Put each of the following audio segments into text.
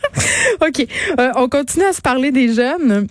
OK. Euh, on continue à se parler des jeunes.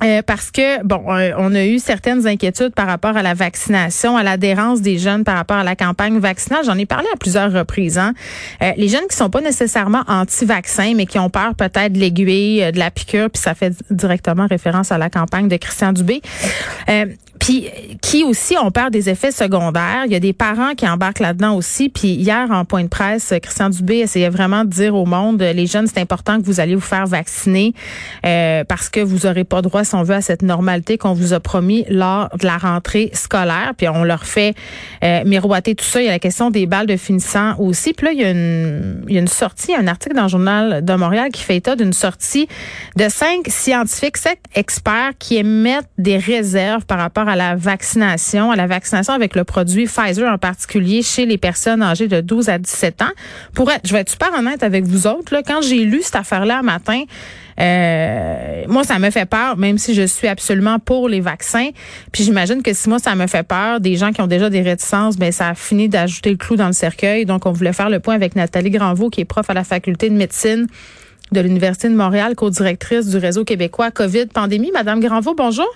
Euh, parce que bon, euh, on a eu certaines inquiétudes par rapport à la vaccination, à l'adhérence des jeunes par rapport à la campagne vaccinale. J'en ai parlé à plusieurs reprises. Hein. les jeunes qui sont pas nécessairement anti-vaccins, mais qui ont peur peut-être de l'aiguille, de la piqûre, puis ça fait directement référence à la campagne de Christian Dubé puis qui aussi ont peur des effets secondaires. Il y a des parents qui embarquent là-dedans aussi. Puis hier, en point de presse, Christian Dubé essayait vraiment de dire au monde, les jeunes, c'est important que vous allez vous faire vacciner euh, parce que vous aurez pas droit, si on veut, à cette normalité qu'on vous a promis lors de la rentrée scolaire. Puis on leur fait euh, miroiter tout ça. Il y a la question des balles de finissant aussi. Puis là, il y a une, il y a une sortie, un article dans le journal de Montréal qui fait état d'une sortie de cinq scientifiques, cinq experts qui émettent des réserves par rapport la vaccination, à la vaccination avec le produit Pfizer en particulier chez les personnes âgées de 12 à 17 ans. Pour être, je vais être super honnête avec vous autres, là, quand j'ai lu cette affaire-là matin, euh, moi, ça me fait peur, même si je suis absolument pour les vaccins. Puis j'imagine que si moi, ça me fait peur, des gens qui ont déjà des réticences, ben ça a fini d'ajouter le clou dans le cercueil. Donc, on voulait faire le point avec Nathalie Granvaux, qui est prof à la faculté de médecine de l'Université de Montréal, co-directrice du réseau québécois COVID-Pandémie. Madame Granvaux, bonjour.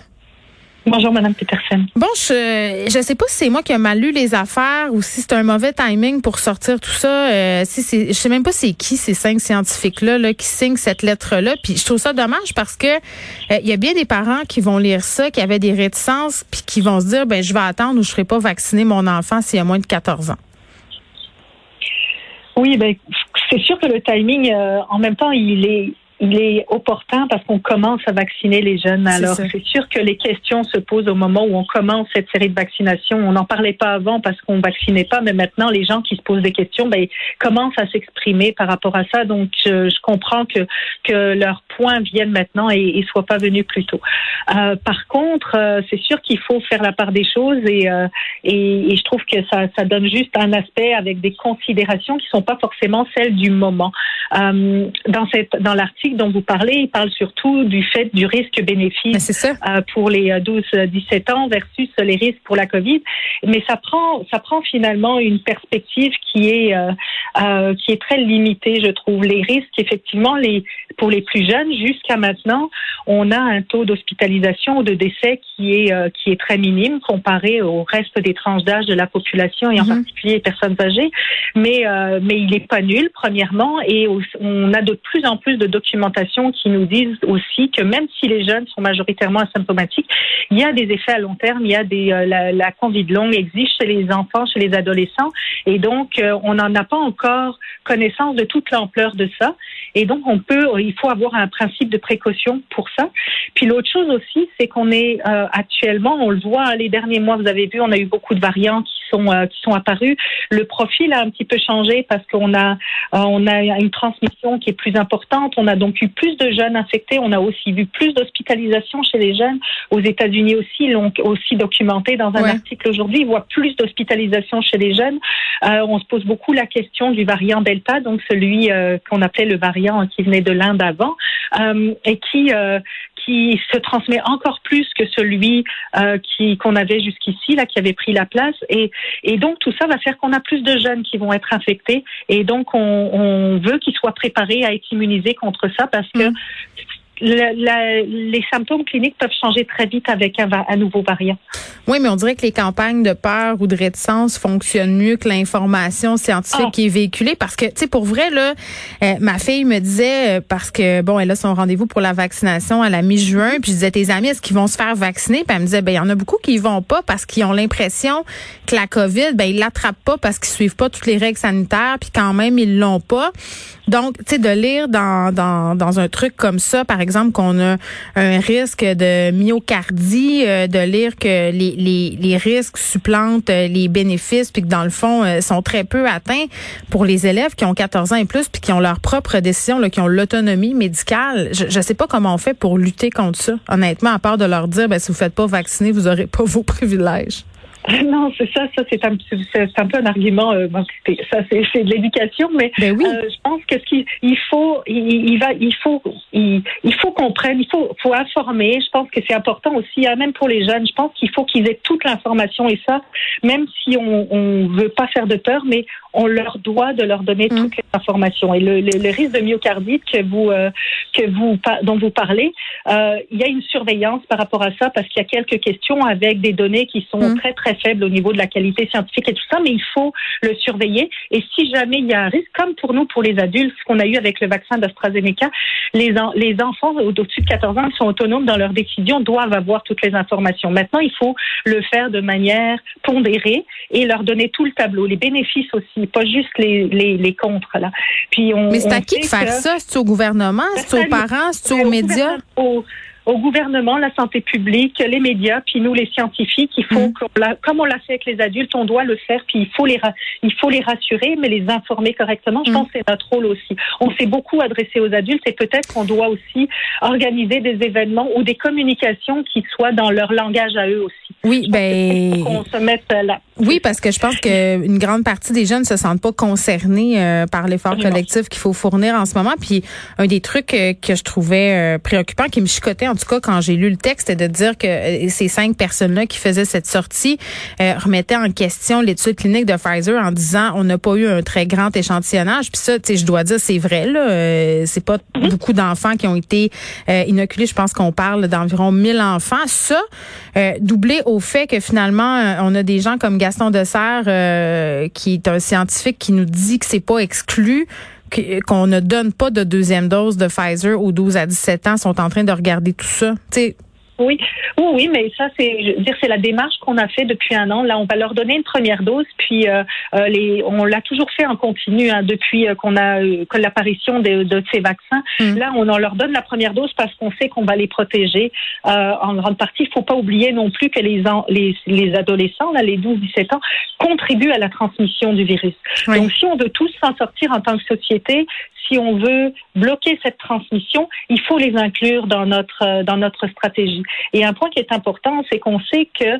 Bonjour, Madame Peterson. Bon, je je sais pas si c'est moi qui ai mal lu les affaires ou si c'est un mauvais timing pour sortir tout ça. Euh, si c'est, je sais même pas c'est qui ces cinq scientifiques là, qui signent cette lettre là. Puis je trouve ça dommage parce que euh, il y a bien des parents qui vont lire ça, qui avaient des réticences, puis qui vont se dire ben je vais attendre ou je serai pas vacciner mon enfant s'il a moins de 14 ans. Oui, ben c'est sûr que le timing, euh, en même temps, il est il est opportun parce qu'on commence à vacciner les jeunes. Alors, c'est sûr que les questions se posent au moment où on commence cette série de vaccinations. On n'en parlait pas avant parce qu'on vaccinait pas, mais maintenant, les gens qui se posent des questions, ben, commencent à s'exprimer par rapport à ça. Donc, je, comprends que, que leurs points viennent maintenant et ne soient pas venus plus tôt. Euh, par contre, euh, c'est sûr qu'il faut faire la part des choses et, euh, et, et, je trouve que ça, ça donne juste un aspect avec des considérations qui sont pas forcément celles du moment. Dans cette, dans l'article, dont vous parlez, il parle surtout du fait du risque-bénéfice euh, pour les 12-17 euh, ans versus les risques pour la COVID. Mais ça prend, ça prend finalement une perspective qui est, euh, qui est très limitée, je trouve. Les risques, effectivement, les, pour les plus jeunes, jusqu'à maintenant, on a un taux d'hospitalisation ou de décès qui est, qui est très minime comparé au reste des tranches d'âge de la population et en mhm. particulier les personnes âgées. Mais, mais il n'est pas nul, premièrement, et on a de plus en plus de documents qui nous disent aussi que même si les jeunes sont majoritairement asymptomatiques, il y a des effets à long terme, il y a euh, la, la Covid longue existe chez les enfants, chez les adolescents, et donc euh, on n'en a pas encore connaissance de toute l'ampleur de ça, et donc on peut, il faut avoir un principe de précaution pour ça. Puis l'autre chose aussi, c'est qu'on est, euh, actuellement, on le voit hein, les derniers mois, vous avez vu, on a eu beaucoup de variants qui sont qui sont apparus. Le profil a un petit peu changé parce qu'on a on a une transmission qui est plus importante, on a donc eu plus de jeunes infectés. On a aussi vu plus d'hospitalisations chez les jeunes. Aux États-Unis aussi, l'ont aussi documenté dans un article aujourd'hui. Ils voient plus d'hospitalisations chez les jeunes. Euh, on se pose beaucoup la question du variant Delta, donc celui euh, qu'on appelait le variant qui venait de l'Inde avant, euh, et qui qui se transmet encore plus que celui qui qu'on avait jusqu'ici là qui avait pris la place. Et et donc tout ça va faire qu'on a plus de jeunes qui vont être infectés. Et donc on, on veut qu'ils soient préparés à être immunisés contre ça parce que les symptômes cliniques peuvent changer très vite avec un, nouveau variant. Oui, mais on dirait que les campagnes de peur ou de réticence fonctionnent mieux que l'information scientifique ah. qui est véhiculée parce que, tu sais, pour vrai, là, euh, ma fille me disait, euh, parce que, bon, elle a son rendez-vous pour la vaccination à la mi-juin, puis je disais, tes amis, est-ce qu'ils vont se faire vacciner? Puis elle me disait, ben, il y en a beaucoup qui y vont pas parce qu'ils ont l'impression que que la COVID, ben ils l'attrapent pas parce qu'ils suivent pas toutes les règles sanitaires, puis quand même ils l'ont pas. Donc, tu sais, de lire dans, dans, dans un truc comme ça, par exemple, qu'on a un risque de myocardie, euh, de lire que les, les, les risques supplantent euh, les bénéfices, puis que dans le fond, euh, sont très peu atteints pour les élèves qui ont 14 ans et plus, puis qui ont leur propre décision, là, qui ont l'autonomie médicale. Je ne sais pas comment on fait pour lutter contre ça, honnêtement, à part de leur dire, ben, si vous faites pas vacciner, vous aurez pas vos privilèges. Non, c'est ça, ça c'est un, peu un argument. Euh, ça c'est de l'éducation, mais ben oui. euh, je pense que ce qu'il il faut, il, va, il faut, il, il faut qu'on prenne, il faut, faut informer. Je pense que c'est important aussi, hein, même pour les jeunes. Je pense qu'il faut qu'ils aient toute l'information et ça, même si on, on veut pas faire de peur, mais on leur doit de leur donner mmh. toutes les informations. Et le, le, le, risque de myocardite que vous, euh, que vous, dont vous parlez, euh, il y a une surveillance par rapport à ça parce qu'il y a quelques questions avec des données qui sont mmh. très très faibles au niveau de la qualité scientifique et tout ça, mais il faut le surveiller. Et si jamais il y a un risque, comme pour nous, pour les adultes, ce qu'on a eu avec le vaccin d'AstraZeneca, les, les enfants au-dessus de 14 ans qui sont autonomes dans leurs décisions doivent avoir toutes les informations. Maintenant, il faut le faire de manière pondérée et leur donner tout le tableau, les bénéfices aussi pas juste les, les, les contres. Là. Puis on, Mais c'est à qui de faire ça? C'est au gouvernement? C'est aux parents? C'est aux médias? au gouvernement, la santé publique, les médias, puis nous les scientifiques. Il faut, mm. comme on l'a fait avec les adultes, on doit le faire. Puis il faut les, il faut les rassurer, mais les informer correctement. Je mm. pense que c'est notre rôle aussi. On s'est beaucoup adressé aux adultes et peut-être qu'on doit aussi organiser des événements ou des communications qui soient dans leur langage à eux aussi. Oui, ben. Qu'on se mette là. Oui, parce que je pense qu'une grande partie des jeunes se sentent pas concernés euh, par l'effort collectif qu'il faut fournir en ce moment. Puis un des trucs euh, que je trouvais euh, préoccupant, qui me chicotait en tout cas quand j'ai lu le texte, c'est de dire que ces cinq personnes-là qui faisaient cette sortie remettaient en question l'étude clinique de Pfizer en disant on n'a pas eu un très grand échantillonnage. Puis ça, tu sais, je dois dire c'est vrai là, c'est pas mm-hmm. beaucoup d'enfants qui ont été inoculés. Je pense qu'on parle d'environ 1000 enfants. Ça, doublé au fait que finalement on a des gens comme Gaston Dessert, euh, qui est un scientifique qui nous dit que c'est pas exclu qu'on ne donne pas de deuxième dose de Pfizer aux 12 à 17 ans, sont en train de regarder tout ça. sais oui, oui, oui, mais ça c'est, dire, c'est la démarche qu'on a fait depuis un an. Là, on va leur donner une première dose, puis euh, euh les, on l'a toujours fait en continu hein, depuis euh, qu'on a euh, que l'apparition de, de, ces vaccins. Mm. Là, on en leur donne la première dose parce qu'on sait qu'on va les protéger en grande partie. Il faut pas oublier non plus que les, les, les adolescents, là, les 12-17 ans, contribuent à la transmission du virus. Donc, si on veut tous s'en sortir en tant que société, si on veut bloquer cette transmission, il faut les inclure dans notre dans notre stratégie. Et un point qui est important, c'est qu'on sait que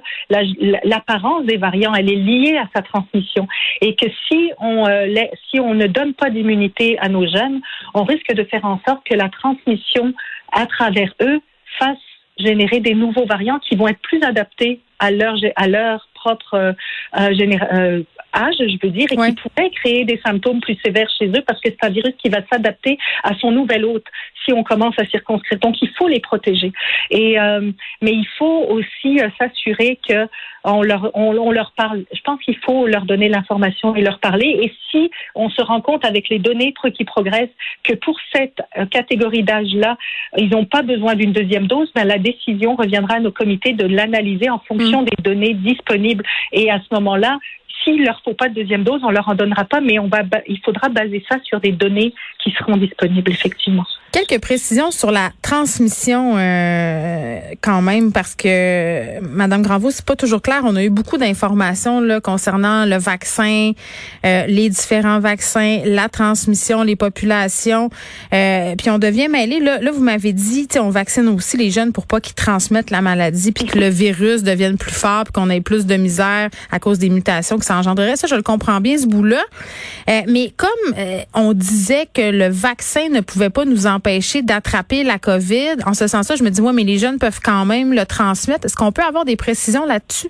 l'apparence des variants, elle est liée à sa transmission, et que si on euh, si on ne donne pas d'immunité à nos jeunes, on risque de faire en sorte que la transmission à travers eux fasse générer des nouveaux variants qui vont être plus adaptés à leur à leur propre euh, euh, âge, je veux dire, et qui pourrait créer des symptômes plus sévères chez eux parce que c'est un virus qui va s'adapter à son nouvel hôte si on commence à circonscrire. Donc, il faut les protéger. Et euh, mais il faut aussi euh, s'assurer que on leur on, leur parle. Je pense qu'il faut leur donner l'information et leur parler. Et si on se rend compte avec les données qui progressent que pour cette euh, catégorie d'âge-là, ils n'ont pas besoin d'une deuxième dose, ben la décision reviendra à nos comités de l'analyser en fonction mmh. des données disponibles. Et à ce moment-là, s'il leur faut pas de deuxième dose, on leur en donnera pas, mais on va, il faudra baser ça sur des données qui seront disponibles effectivement. Quelques précisions sur la transmission euh, quand même parce que Madame Granvaux, c'est pas toujours clair. On a eu beaucoup d'informations là concernant le vaccin, euh, les différents vaccins, la transmission, les populations. Euh, puis on devient mêlé. Là, là vous m'avez dit, on vaccine aussi les jeunes pour pas qu'ils transmettent la maladie, puis que le virus devienne plus fort, puis qu'on ait plus de misère à cause des mutations que ça engendrerait. Ça, je le comprends bien ce bout-là. mais comme on disait que le vaccin ne pouvait pas nous empêcher d'attraper la COVID. En ce sens-là, je me dis, moi, mais les jeunes peuvent quand même le transmettre. Est-ce qu'on peut avoir des précisions là-dessus?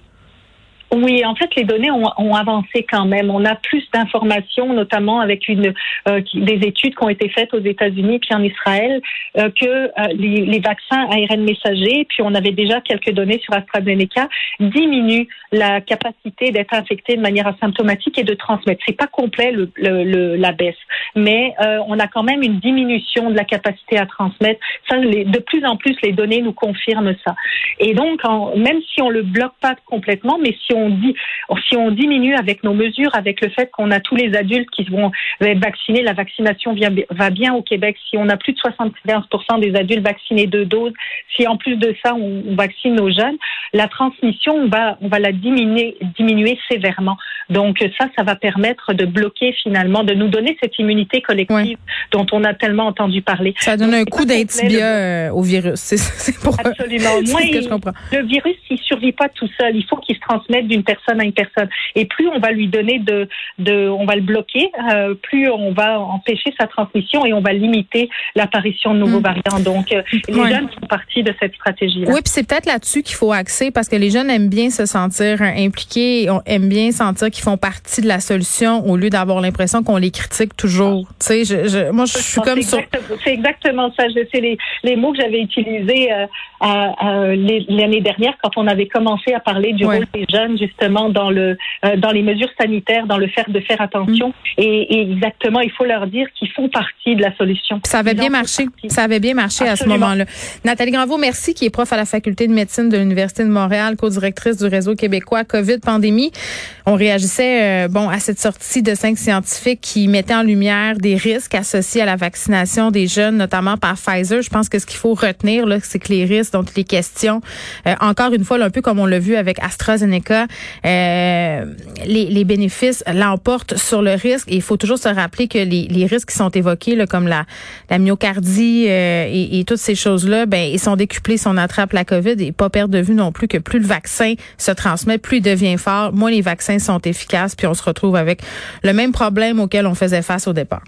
Oui, en fait, les données ont, avancé quand même. On a plus d'informations, notamment avec euh, des études qui ont été faites aux États-Unis puis en Israël, euh, que euh, les, vaccins ARN messagers, puis on avait déjà quelques données sur AstraZeneca, diminuent la capacité d'être infecté de manière asymptomatique et de transmettre. C'est pas complet le, le, la baisse, mais on a quand même une diminution de la capacité à transmettre. De plus en plus, les données nous confirment ça. Et donc, même si on le bloque pas complètement, mais si on on dit, si on diminue avec nos mesures, avec le fait qu'on a tous les adultes qui vont être vaccinés, la vaccination va bien au Québec. Si on a plus de 75% des adultes vaccinés deux doses, si en plus de ça on, vaccine nos jeunes, la transmission on va on va la diminuer diminuer sévèrement. Donc ça, ça va permettre de bloquer finalement, de nous donner cette immunité collective dont on a tellement entendu parler. Ça donne un coup d'intibia au virus. C'est pour absolument. Que je comprends. Le virus, il survit pas tout seul. Il faut qu'il se transmette d'une personne à une personne. Et plus on va lui donner de, de on va le bloquer, euh, plus on va empêcher sa transmission et on va limiter l'apparition de nouveaux mm. variants. Donc, euh, les jeunes font partie de cette stratégie-là. Oui, puis c'est peut-être là-dessus qu'il faut axer parce que les jeunes aiment bien se sentir impliqués, aiment bien sentir qu'ils font partie de la solution au lieu d'avoir l'impression qu'on les critique toujours. Tu sais, je, je, moi, je suis comme ça. C'est exactement ça. C'est les, les mots que j'avais utilisés euh, l'année dernière quand on avait commencé à parler du rôle des jeunes justement dans le euh, dans les mesures sanitaires, dans le faire de faire attention. Mm. Et, exactement, il faut leur dire qu'ils font partie de la solution. ça avait bien marché. Ça avait bien marché à ce moment-là. Nathalie Granvaux, merci, qui est prof à la faculté de médecine de l'Université de Montréal, co-directrice du réseau québécois COVID pandémie. On réagissait euh, bon à cette sortie de cinq scientifiques qui mettaient en lumière des risques associés à la vaccination des jeunes, notamment par Pfizer. Je pense que ce qu'il faut retenir là, c'est que les risques dont il est question, euh, encore une fois, un peu comme on l'a vu avec AstraZeneca, euh, les, les, bénéfices l'emportent sur le risque. Il faut toujours se rappeler que les, les risques qui sont évoqués, là, comme la, la myocardie euh, et, et, toutes ces choses-là, ben, ils sont décuplés si on attrape la COVID et pas perdre de vue non plus que plus le vaccin se transmet, plus il devient fort, moins les vaccins sont efficaces, puis on se retrouve avec le même problème auquel on faisait face au départ.